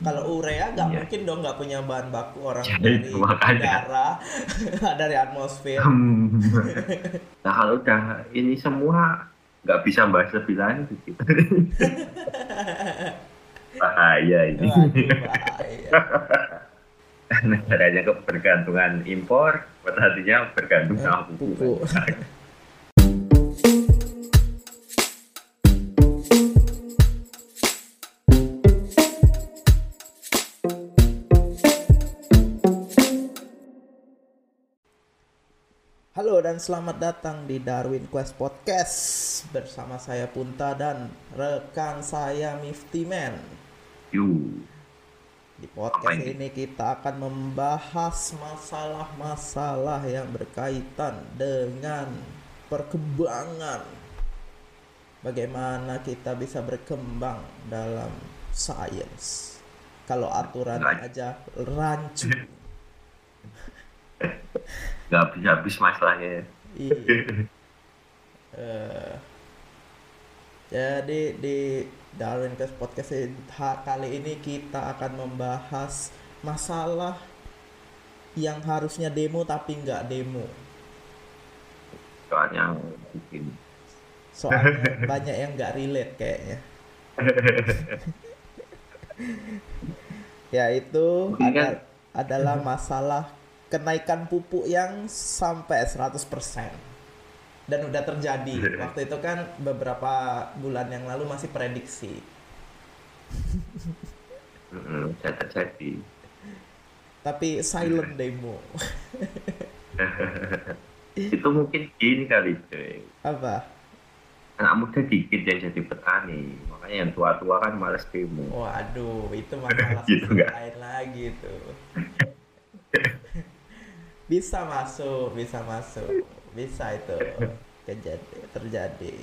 Kalau urea nggak Iya. mungkin dong nggak punya bahan baku orang Ya, dari itu makanya. udara, dari atmosfer. Hmm. nah kalau udah ini semua nggak bisa bahas lebih lanjut gitu. bahaya ini Waduh, bahaya. negaranya kebergantungan impor petaninya bergantung sama Pupuk. Dan selamat datang di Darwin Quest Podcast bersama saya Punta dan rekan saya Mifty Man. Yuk. Di podcast ini? kita akan membahas masalah-masalah yang berkaitan dengan perkembangan. Bagaimana kita bisa berkembang dalam sains. Kalau aturan aja rancu. nggak habis habis masalahnya Iya. Eh, jadi di Darwin Quest Podcast kali ini kita akan membahas masalah yang harusnya demo tapi nggak demo. soalnya bikin Soalnya banyak yang nggak relate kayaknya. Yaitu Mungkin kan- ada, adalah masalah kenaikan pupuk yang sampai 100% dan udah terjadi. Waktu itu kan beberapa bulan yang lalu masih prediksi. mm, terjadi Tapi silent demo. itu mungkin gini kali cuy Apa? anak muda dikit yang jadi petani makanya yang tua-tua kan males demo Waduh, itu masalah Gitu lain lagi tuh. bisa masuk, bisa masuk, bisa itu kejadi terjadi.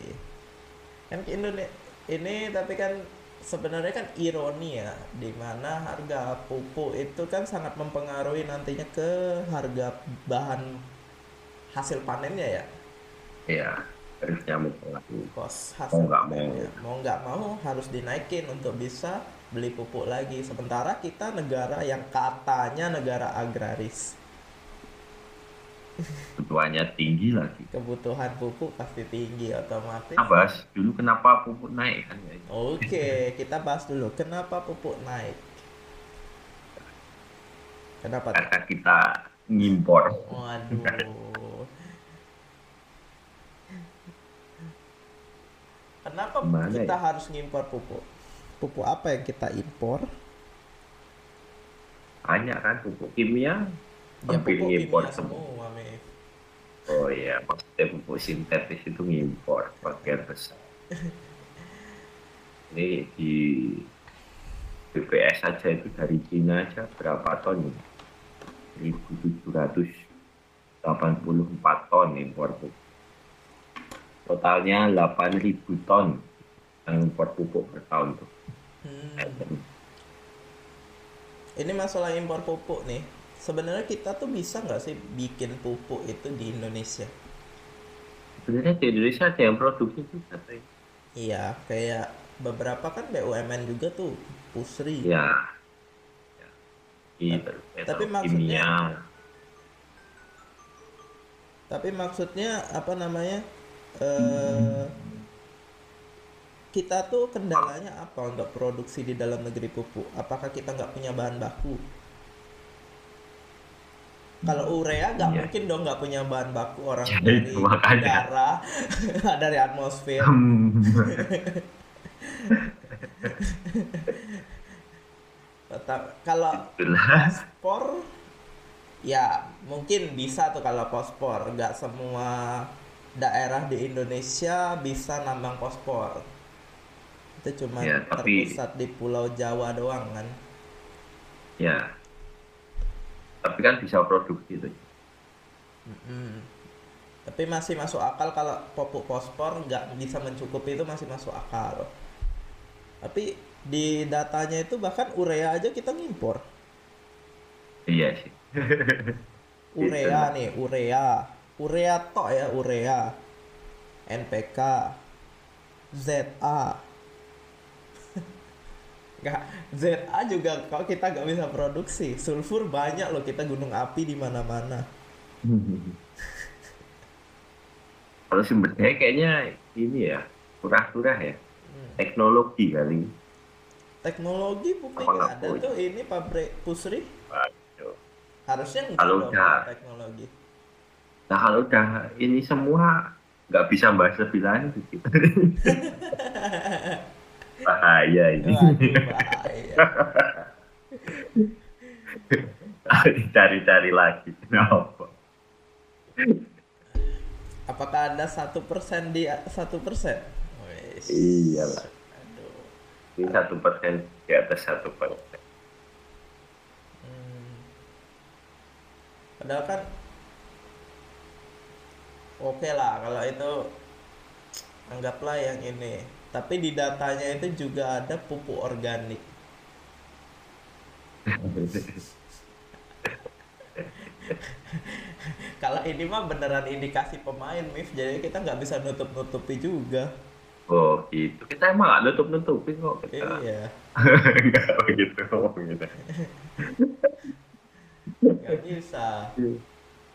Kan ke Indonesia ini tapi kan sebenarnya kan ironi ya, di mana harga pupuk itu kan sangat mempengaruhi nantinya ke harga bahan hasil panennya ya. ya harusnya mempengaruhi kos Mau hasil nggak mau. mau nggak mau harus dinaikin untuk bisa beli pupuk lagi sementara kita negara yang katanya negara agraris kebutuhannya tinggi lagi. Kebutuhan pupuk pasti tinggi otomatis. Kita bahas dulu kenapa pupuk naik kan? Ya oke kita bahas dulu kenapa pupuk naik? Kenapa karena kita ngimpor. Waduh. Kenapa Gimana kita ya? harus ngimpor pupuk? Pupuk apa yang kita impor? Banyak kan pupuk kimia ya pupuk kimia semua. semua. Oh iya. Maksudnya pupuk sintetis itu ngimpor pakai besar. Ini di BPS saja itu dari Cina aja berapa ton 1784 ton impor pupuk. Totalnya 8000 ton yang impor pupuk per tahun tuh. Hmm. Ini masalah impor pupuk nih. Sebenarnya kita tuh bisa nggak sih bikin pupuk itu di Indonesia? sebenarnya di Indonesia ada yang produksi juga tuh Iya, kayak beberapa kan BUMN juga tuh, Pusri. ya ya. Di Tapi maksudnya- Tapi maksudnya apa namanya? Eh kita tuh kendalanya apa untuk produksi di dalam negeri pupuk? Apakah kita nggak punya bahan baku? Kalau urea nggak Iya. mungkin dong nggak punya bahan baku orang Ya, dari itu makanya. udara, dari atmosfer. Hmm. Kalau pospor ya mungkin bisa tuh kalau pospor nggak semua daerah di Indonesia bisa nambang pospor itu cuma Ya, tapi- terpusat di Pulau Jawa doang kan ya tapi kan bisa produksi tuh Mm-mm. tapi masih masuk akal kalau pupuk pospor nggak bisa mencukupi itu masih masuk akal. Tapi di datanya itu bahkan urea aja kita ngimpor. Iya sih. Urea nih urea. Urea tok ya urea. NPK ZA nggak ZA juga kalau kita nggak bisa produksi sulfur banyak loh kita gunung api di mana-mana Kalau sumber daya kayaknya ini ya, kurang-kurang ya. Hmm. Teknologi kali. teknologi nggak ada tuh ini pabrik pusri Waduh. harusnya enggak Kalau udah- teknologi Nah kalau udah ini semua nggak bisa bahas lebih lanjut gitu. Bahaya ini. waduh bahaya Cari-cari lagi. Kenapa? apakah ada satu persen di satu persen. Iyalah. aduh Ini satu persen di atas satu persen. Hmm. Padahal kan oke lah kalau itu anggaplah yang ini. Tapi di datanya itu juga ada pupuk organik. Kalau ini mah beneran indikasi pemain, Mif. Jadi kita nggak bisa nutup-nutupi juga. Oh gitu. Kita emang nggak nutup-nutupin kok. Kita Iya, nggak begitu ngomongnya. nggak bisa.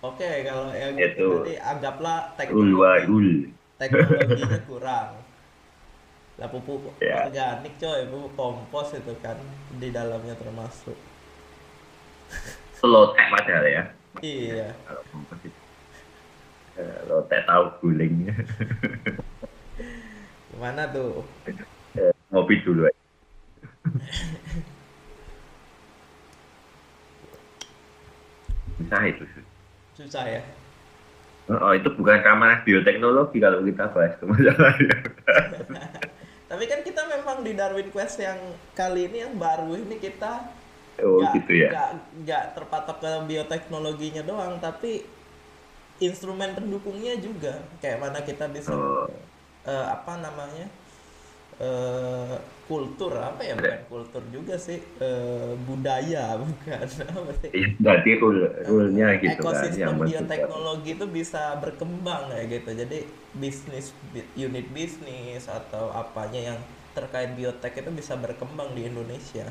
Oke, kalau yang Itu. tadi anggaplah teknologi. teknologinya kurang lah pupuk Ya. organik coy pupuk kompos itu kan di dalamnya termasuk Slow tech padahal ya. iya Kalau kompos itu. Lo teh tahu guling. gimana tuh Eh, Ngopi dulu aja. Bisa itu. susah ya Oh, itu bukan kamar bioteknologi kalau kita bahas itu masalahnya. tapi kan kita memang di Darwin Quest yang kali ini yang baru ini kita Oh nggak- gitu ya. nggak nggak terpatok ke bioteknologinya doang tapi instrumen pendukungnya juga kayak mana kita bisa Oh, eh, apa namanya eh kultur apa ya? Bukan kultur juga sih. Eh, budaya bukan. Iya, berarti rule rule-nya gitu kan ekosistem menentukan. bioteknologi itu bisa berkembang kayak gitu. Jadi bisnis bi- unit bisnis atau apanya yang terkait biotek itu bisa berkembang di Indonesia.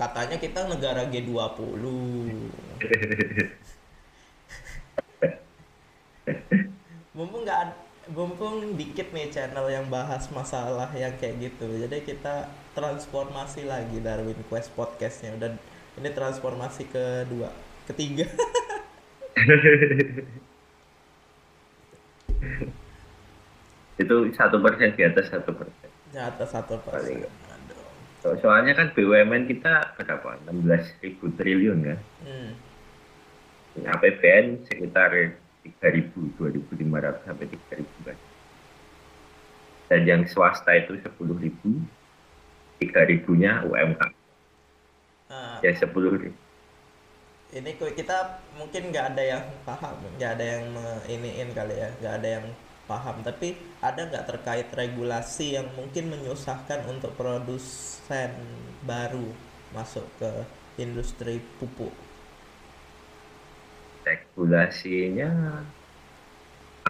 Katanya kita negara G20 mumpung nggak mumpung dikit nih channel yang bahas masalah yang kayak gitu jadi kita transformasi lagi Darwin Quest podcastnya udah ini transformasi kedua ketiga itu satu persen di atas satu persen. nyata satu persen. So- Soalnya kan BUMN kita berapa? 16 ribu triliun kan? Hmm. APBN sekitar 3.000, 2.500 sampai 3.000 kan. Dan yang swasta itu 10.000, 3.000-nya UMK. Nah, Ya 10.000. ini kita mungkin nggak ada yang paham nggak ada yang iniin kali ya nggak ada yang paham tapi ada nggak terkait regulasi yang mungkin menyusahkan untuk produsen baru masuk ke industri pupuk Regulasinya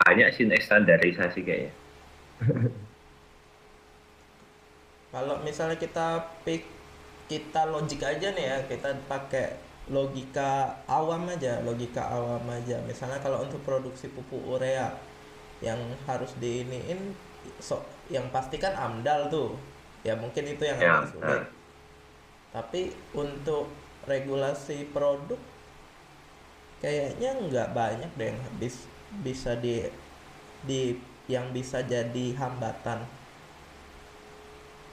banyak sih naik standarisasi kayaknya. kalau misalnya kita pick kita logik aja nih ya kita pakai logika awam aja logika awam aja misalnya kalau untuk produksi pupuk urea yang harus diiniin so yang pasti kan amdal tuh ya mungkin itu yang Ya, agak sulit nah. tapi untuk regulasi produk kayaknya nggak banyak deh yang habis bisa di di yang bisa jadi hambatan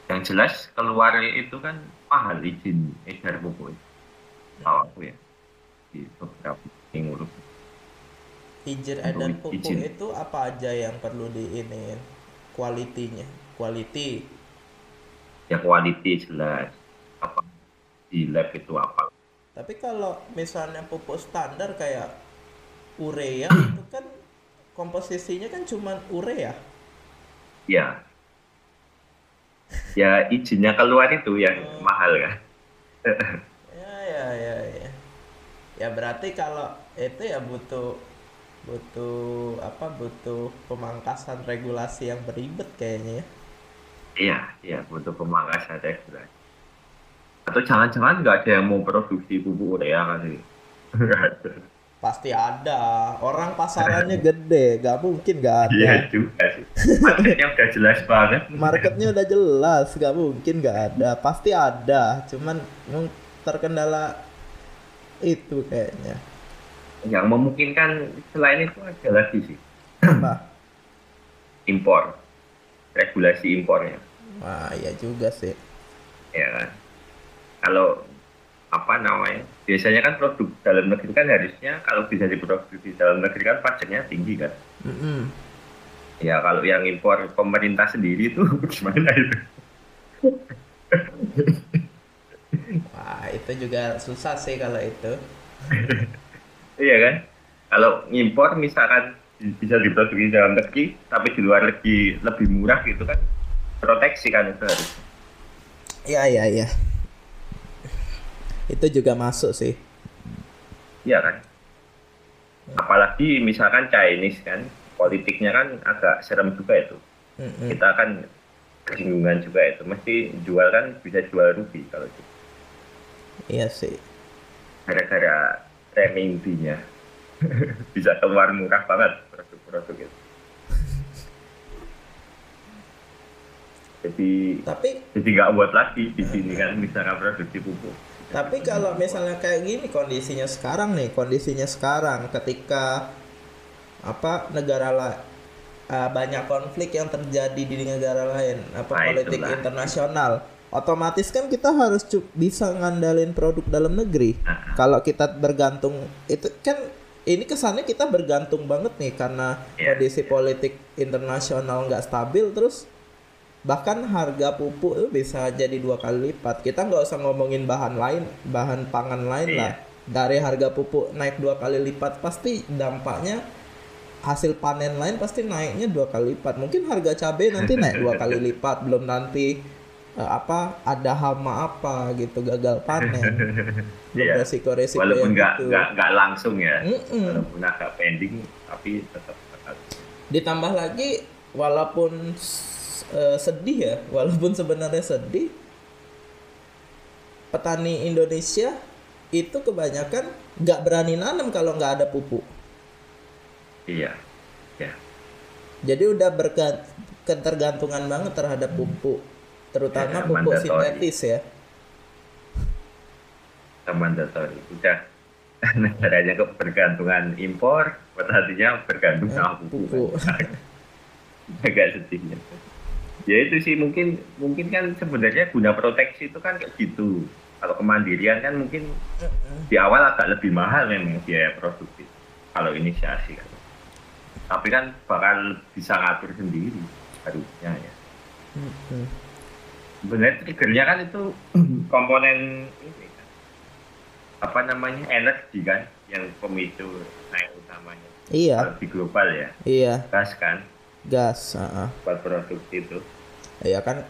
Yang jelas keluar itu kan mahal izin edar pupuk. Tahu aku ya. Di beberapa yang izin Untuk edar pupuk izin. itu apa aja yang perlu diiniin kualitinya quality Ya quality jelas. Apa di lab itu apa. Tapi kalau misalnya pupuk standar kayak urea itu kan komposisinya kan cuman urea Ya. Ya izinnya keluar itu yang Hmm. mahal kan. ya ya ya ya ya berarti kalau itu ya butuh butuh apa butuh pemangkasan regulasi yang beribet kayaknya ya Iya, iya butuh pemangkasan regulasi. Atau jangan-jangan nggak ada yang mau produksi pupuk urea kali. Nggak ada. Pasti ada. Orang pasarannya gede, gak mungkin gak ada. Iya juga sih. Marketnya udah jelas banget. Marketnya udah jelas, gak mungkin gak ada. Pasti ada, cuman terkendala itu kayaknya. Yang memungkinkan selain itu ada lagi sih Apa? impor, regulasi impornya. Wah, iya juga sih. ya kan kalau apa namanya biasanya kan produk dalam negeri kan harusnya kalau bisa diproduksi di dalam negeri kan pajaknya tinggi kan Mm-mm. ya kalau yang impor pemerintah sendiri itu gimana itu Wah, itu juga susah sih kalau itu. iya kan kalau impor misalkan bisa diproduksi dalam negeri tapi di luar negeri lebih murah gitu kan proteksi kan itu harus Iya, iya, iya. Itu juga masuk sih. iya kan apalagi misalkan Chinese kan politiknya kan agak serem juga itu Mm-mm. kita kan kesinggungan juga itu mesti jual kan bisa jual rugi kalau gitu. Iya sih. gara-gara renminbinya bisa keluar murah banget produk-produk itu jadi Tapi jadi nggak buat lagi di sini kan misalkan produksi pupuk Tapi kalau misalnya kayak gini kondisinya sekarang nih, kondisinya sekarang ketika apa negara la eh, banyak konflik yang terjadi di negara lain, apa Nah, politik itulah. internasional, otomatis kan kita harus bisa ngandalin produk dalam negeri. Nah. Kalau kita bergantung itu kan ini kesannya kita bergantung banget nih karena Iya, kondisi politik internasional nggak stabil terus bahkan harga pupuk itu bisa jadi dua kali lipat. Kita nggak usah ngomongin bahan lain bahan pangan lain Iya. lah dari harga pupuk naik dua kali lipat pasti dampaknya hasil panen lain pasti naiknya dua kali lipat. Mungkin harga cabai nanti naik dua kali lipat belum nanti eh, apa ada hama apa gitu gagal panen. Belum Iya. resiko-resiko walaupun nggak gitu nggak nggak langsung ya. Mm-mm. walaupun agak pending tapi tetap bakal ditambah lagi walaupun eh, sedih ya walaupun sebenarnya sedih petani Indonesia itu kebanyakan nggak berani nanam kalau nggak ada pupuk. Iya ya. Jadi udah berkat ketergantungan banget terhadap pupuk terutama Ya, pupuk mandatory. sintetis ya. Mandatory udah. Negaranya kebergantungan impor petaninya bergantung sama pupuk. pupuk. Agak sedihnya ya itu sih mungkin mungkin kan sebenarnya guna proteksi itu kan kayak gitu. Kalau kemandirian kan mungkin di awal agak lebih mahal memang biaya produksi kalau inisiasi kan. Tapi kan bakal bisa ngatur sendiri harusnya ya. Sebenarnya triggernya kan itu komponen ini kan. Apa namanya? Energi kan yang pemicu naik utamanya. Iya. Di global ya. Iya. Gas kan. Gas ah, ah. buat produksi itu ya kan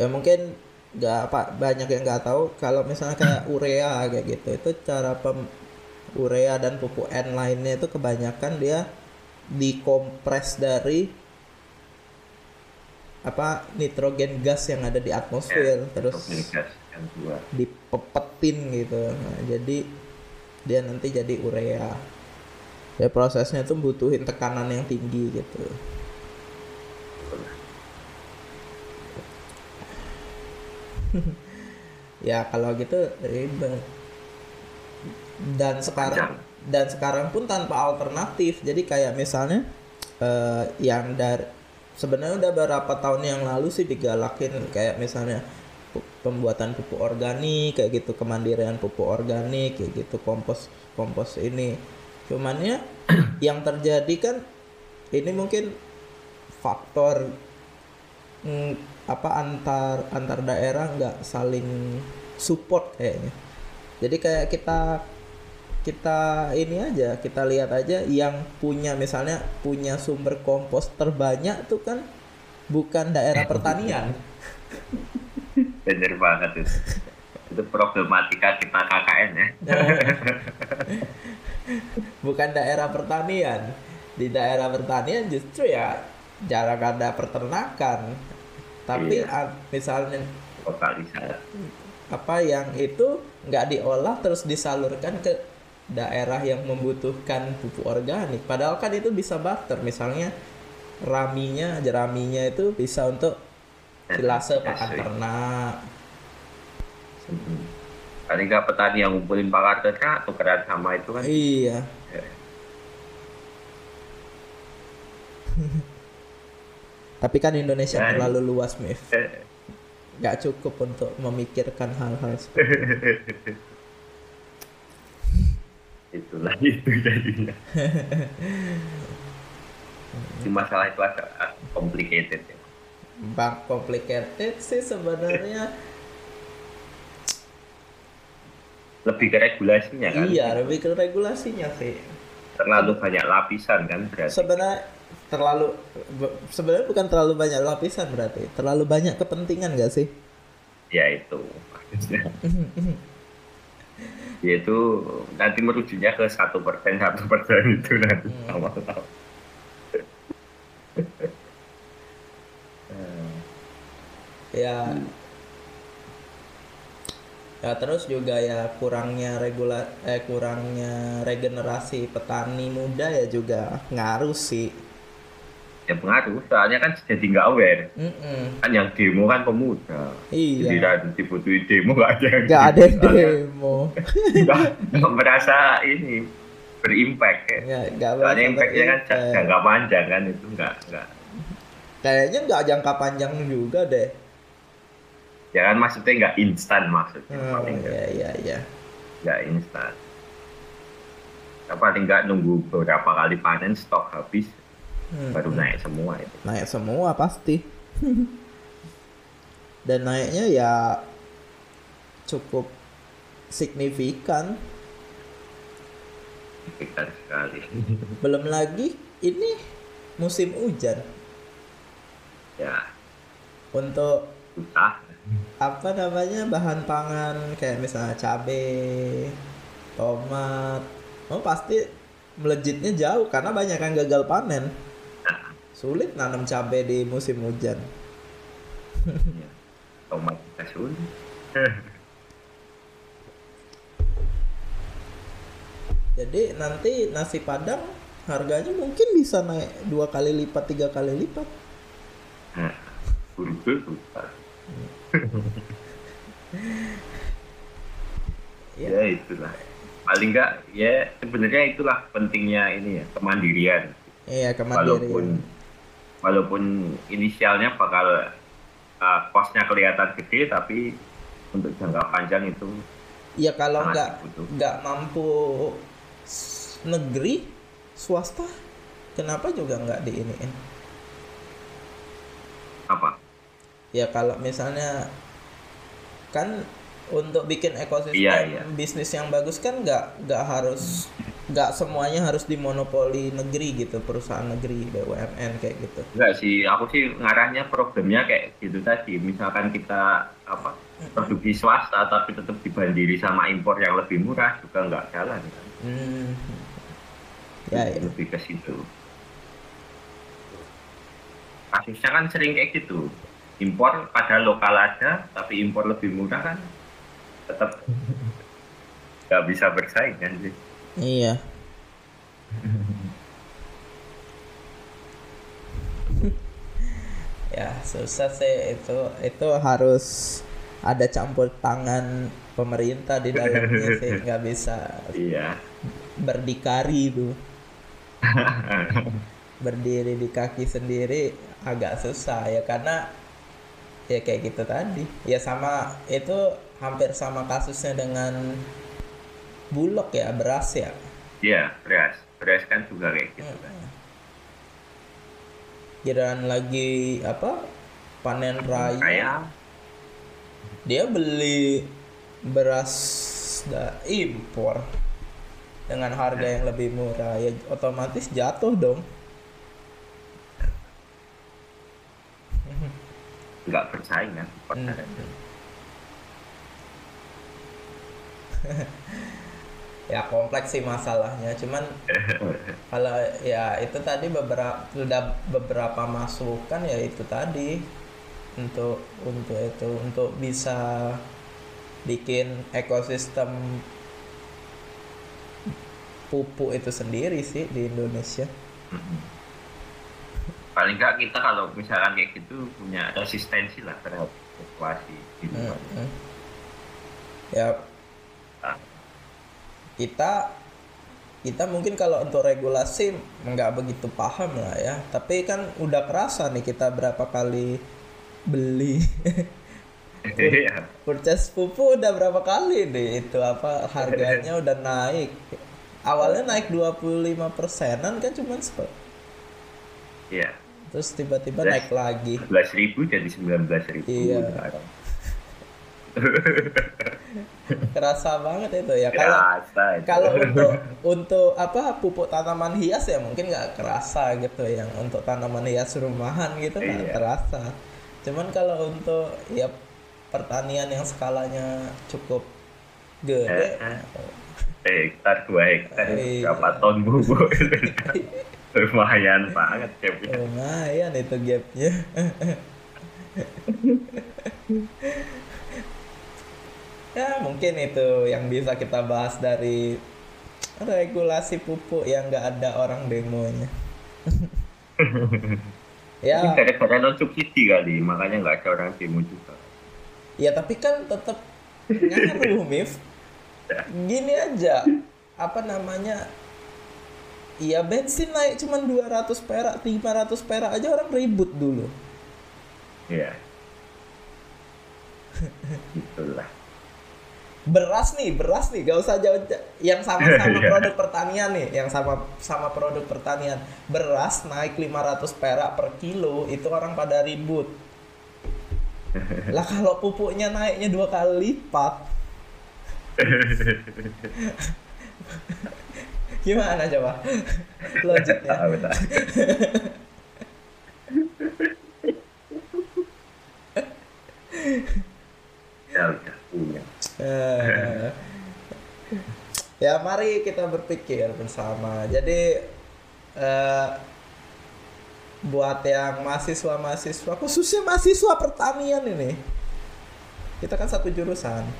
ya mungkin nggak apa banyak yang nggak tahu kalau misalnya kayak urea kayak gitu. Itu cara pem urea dan pupuk N lainnya itu kebanyakan dia dikompres dari apa nitrogen gas yang ada di atmosfer. Terus yang dua dipepetin gitu. Nah, jadi dia nanti jadi urea. Ya prosesnya tuh butuhin tekanan yang tinggi gitu ya kalau gitu ribet. Dan sekarang dan sekarang pun tanpa alternatif. Jadi kayak misalnya eh, yang dari sebenarnya udah beberapa tahun yang lalu sih digalakin. Kayak misalnya pembuatan pupuk organik kayak gitu kemandirian pupuk organik kayak gitu kompos kompos ini. Cuman ya yang terjadi kan ini mungkin faktor mm, apa antar antar daerah nggak saling support kayaknya. Jadi kayak kita kita ini aja kita lihat aja yang punya misalnya punya sumber kompos terbanyak tuh kan bukan daerah pertanian. Bener banget itu itu problematika kita KKN ya. Bukan daerah pertanian. Di daerah pertanian justru ya jarang ada peternakan. Tapi Iya. misalnya lokalisasi apa yang itu nggak diolah terus disalurkan ke daerah yang membutuhkan pupuk organik. Padahal kan itu bisa barter misalnya raminya jeraminya itu bisa untuk silase pakan Iya, ternak. Paling nggak petani yang ngumpulin pakan ternak tukeran sama itu kan. Iya. Ya. tapi kan Indonesia Ya. terlalu luas Mif Eh, nggak cukup untuk memikirkan hal-hal seperti itu. itulah itu jadinya. Di masalah itu agak complicated ya. Bang complicated sih sebenarnya. Lebih ke regulasinya kan? Iya lebih ke regulasinya sih. Terlalu banyak lapisan kan berarti. Sebenarnya terlalu be- sebenarnya bukan terlalu banyak lapisan berarti terlalu banyak kepentingan gak sih? Ya itu. Yaitu nanti merujuknya ke satu persen satu persen itu nanti Hmm. ya. Ya terus juga ya kurangnya regula eh kurangnya regenerasi petani muda ya juga ngaruh sih ya pengaruh soalnya kan jadi nggak aware. Mm-mm. kan yang demo kan pemuda. Jadi iya nanti dibutuhin demo nggak ada yang nggak ada yang demo. Nggak merasa ini berimpact ya nggak nggak soalnya impactnya kan jangka panjang kan itu nggak nggak. Kayaknya nggak jangka panjang juga deh. Ya kan maksudnya nggak instan maksudnya oh, paling iya iya iya. Nggak instan. Ya, paling nggak nunggu beberapa kali panen stok habis Hmm, baru naik semua itu. Naik semua pasti. Dan naiknya ya cukup signifikan. Signifikan sekali. Belum lagi ini musim hujan. Ya. Untuk susah. apa namanya bahan pangan kayak misalnya cabai tomat oh pasti melejitnya jauh karena banyak yang gagal panen sulit nanam cabai di musim hujan. Ya. tomat kita sulit. Jadi nanti nasi padang harganya mungkin bisa naik dua kali lipat tiga kali lipat. Nah, ya, ya itulah. Paling nggak ya sebenarnya itulah pentingnya ini ya kemandirian. Iya kemandirian. Walaupun inisialnya bakal uh, costnya kelihatan gede tapi untuk jangka panjang itu ya kalau nggak nggak mampu negeri swasta kenapa juga nggak diiniin? Apa? Ya kalau misalnya kan untuk bikin ekosistem Iya, iya. bisnis yang bagus kan nggak nggak harus nggak semuanya harus dimonopoli negeri gitu perusahaan negeri BUMN kayak gitu. Enggak sih aku sih ngarahnya problemnya kayak gitu tadi. Misalkan kita apa produksi swasta tapi tetap dibandiri sama impor yang lebih murah juga nggak jalan kan? Hmm. ya ya. Lebih ke situ. Kasusnya kan sering kayak gitu. Impor pada lokal ada tapi impor lebih murah kan? Tetap nggak bisa bersaing kan sih iya. Ya susah sih. Itu itu harus ada campur tangan pemerintah di dalamnya sih. Nggak bisa iya. berdikari itu. Berdiri di kaki sendiri agak susah ya karena ya kayak gitu tadi. Ya sama itu hampir sama kasusnya dengan bulog ya beras ya? Iya beras. Beras kan juga kayak gitu kan Kiraan lagi apa panen raya? Kayak dia beli beras da impor dengan harga yang lebih murah. Ya otomatis jatuh dong. Nggak bersaing kan? Hmm. ya kompleks sih masalahnya cuman kalau ya itu tadi beberapa sudah beberapa masukan ya itu tadi untuk untuk itu untuk bisa bikin ekosistem pupuk itu sendiri sih di Indonesia. Mm-mm. paling nggak kita kalau misalkan kayak gitu punya resistensi lah terhadap fluktuasi gitu Mm. Ya kita kita mungkin kalau untuk regulasi nggak begitu paham lah ya tapi kan udah kerasa nih kita berapa kali beli Iya. purchase pupuk udah berapa kali deh itu apa harganya udah naik awalnya naik 25 persenan kan cuman sep- Iya. terus tiba-tiba naik lagi 11 ribu jadi 19 ribu Iya. sekarang. kerasa banget itu ya. Kalau kalau untuk untuk apa pupuk tanaman hias ya mungkin nggak kerasa gitu yang untuk tanaman hias rumahan gitu nggak Iya. terasa cuman kalau untuk ya pertanian yang skalanya cukup gede Eh, hektar dua hektar. Iya. berapa ton bubuk? Lumayan banget ya Bu. lumayan itu gapnya ya mungkin itu yang bisa kita bahas dari regulasi pupuk yang nggak ada orang demonya. Ya. Mungkin gara-gara non subsidi kali makanya nggak ada orang demo juga. Ya tapi kan tetap ngaruh Mif gini aja apa namanya Iya bensin naik cuma 200 perak 500 perak aja orang ribut dulu. Iya. Itulah. Beras nih beras nih. Gak usah jauh yang sama-sama Iya. produk pertanian nih. Yang sama sama produk pertanian. Beras naik 500 perak per kilo itu orang pada ribut. Lah kalau pupuknya naiknya dua kali lipat. Gimana coba? Logiknya. Ya udah punya. Ya mari kita berpikir bersama. Jadi eh, buat yang mahasiswa-mahasiswa khususnya mahasiswa pertanian ini, kita kan satu jurusan.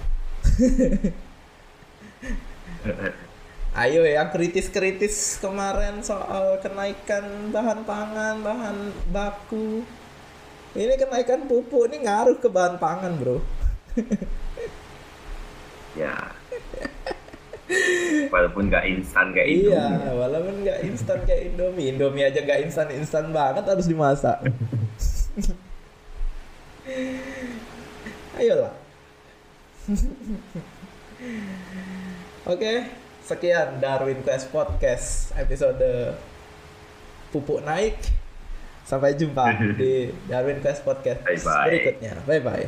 Ayo yang kritis-kritis kemarin soal kenaikan bahan pangan, bahan baku. Ini kenaikan pupuk ini ngaruh ke bahan pangan, Bro. Ya. Walaupun nggak instan kayak itu. Iya, walaupun nggak instan kayak Indomie. Indomie aja nggak instan-instan banget harus dimasak. Ayolah. Oke, sekian Darwin Quest Podcast episode pupuk naik. Sampai jumpa di Darwin Quest Podcast Bye-bye. berikutnya. Bye bye.